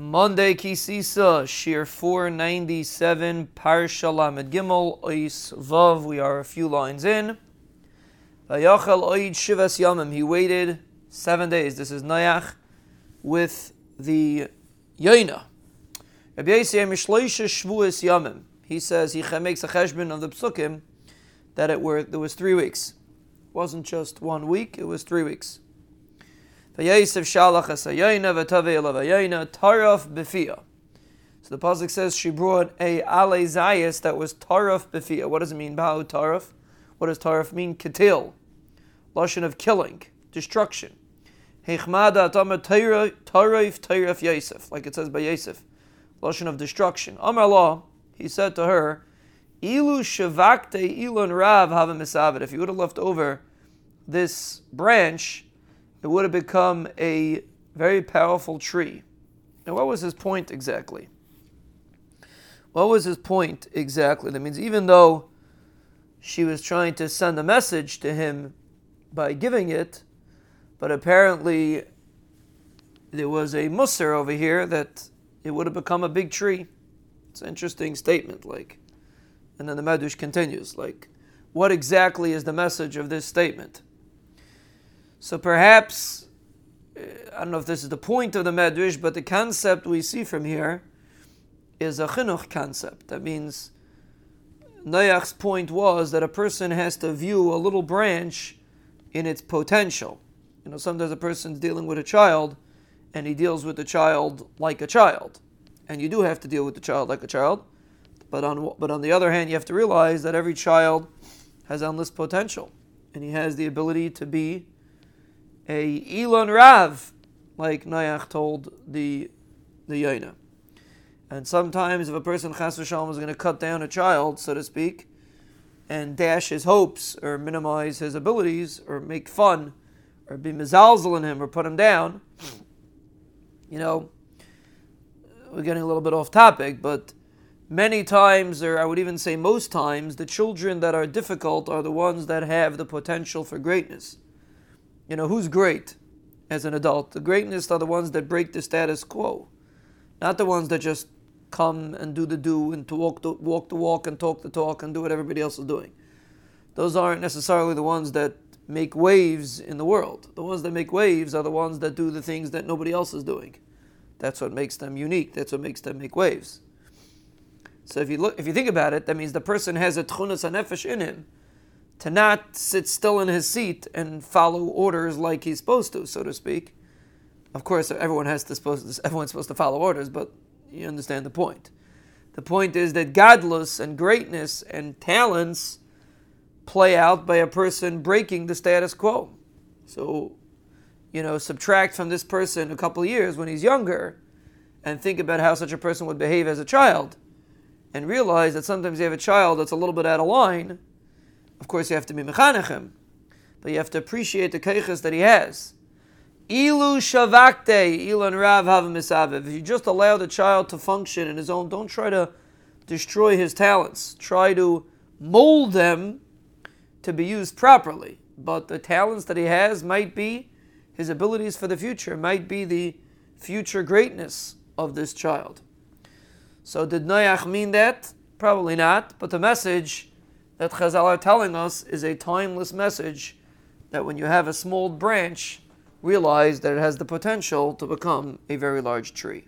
Monday Kisisa, Shiur 497, Parsha Lamed Gimel, Ois Vav. We are a few lines in. Vayachal Oid Shivas Yamim. He waited seven days. This is Nayach with the Yoina. Rabbi Yisrael Mishloisha Shvuas Yamim. He says he makes a cheshbon of the psukim that it were there was three weeks. It wasn't just one week; it was three weeks. V'yosef shalach asayayna v'tavei lavayayna taraf b'fia. So the pasuk says she brought a ale that was taraf b'fia. What does it mean? Ba'u taraf. What does taraf mean? Ketil, lashon of killing, destruction. Hechmada atama taraf taraf Yosef, like it says by Yosef, lashon of destruction. Amar Allah, he said to her, Ilu shavakte ilon rav misavet. If you would have left over this branch it would have become a very powerful tree. Now, what was his point exactly? What was his point exactly? That means even though she was trying to send a message to him by giving it, but apparently there was a musser over here that it would have become a big tree. It's an interesting statement, like. And then the Medrash continues, like, what exactly is the message of this statement? So perhaps, uh, I don't know if this is the point of the Medrash, but the concept we see from here is a chinuch concept. That means Noach's point was that a person has to view a little branch in its potential. You know, sometimes a person's dealing with a child and he deals with the child like a child. And you do have to deal with the child like a child. But on, but on the other hand, you have to realize that every child has endless potential. And he has the ability to be a Elon Rav, like Noach told the the Yaina. And sometimes if a person chas v'shalom is going to cut down a child, so to speak, and dash his hopes or minimize his abilities or make fun or be mizalzel in him or put him down, you know, we're getting a little bit off topic, but many times, or I would even say most times, the children that are difficult are the ones that have the potential for greatness. You know, who's great as an adult? The greatness are the ones that break the status quo, not the ones that just come and do the do and to walk the walk the walk and talk the talk and do what everybody else is doing. Those aren't necessarily the ones that make waves in the world. The ones that make waves are the ones that do the things that nobody else is doing. That's what makes them unique. That's what makes them make waves. So if you look, if you think about it, that means the person has a tchunas hanefesh in him to not sit still in his seat and follow orders like he's supposed to, so to speak. Of course, everyone has to supposed everyone's supposed to follow orders, but you understand the point. The point is that gadlus and greatness and talents play out by a person breaking the status quo. So, you know, subtract from this person a couple years when he's younger and think about how such a person would behave as a child and realize that sometimes you have a child that's a little bit out of line of course, you have to be mechanechim, but you have to appreciate the keiches that he has. Ilu shavakte ilan rav misaviv. If you just allow the child to function in his own, don't try to destroy his talents. Try to mold them to be used properly. But the talents that he has might be his abilities for the future, might be the future greatness of this child. So did Noach mean that? Probably not. But the message that Chazal are telling us is a timeless message that when you have a small branch, realize that it has the potential to become a very large tree.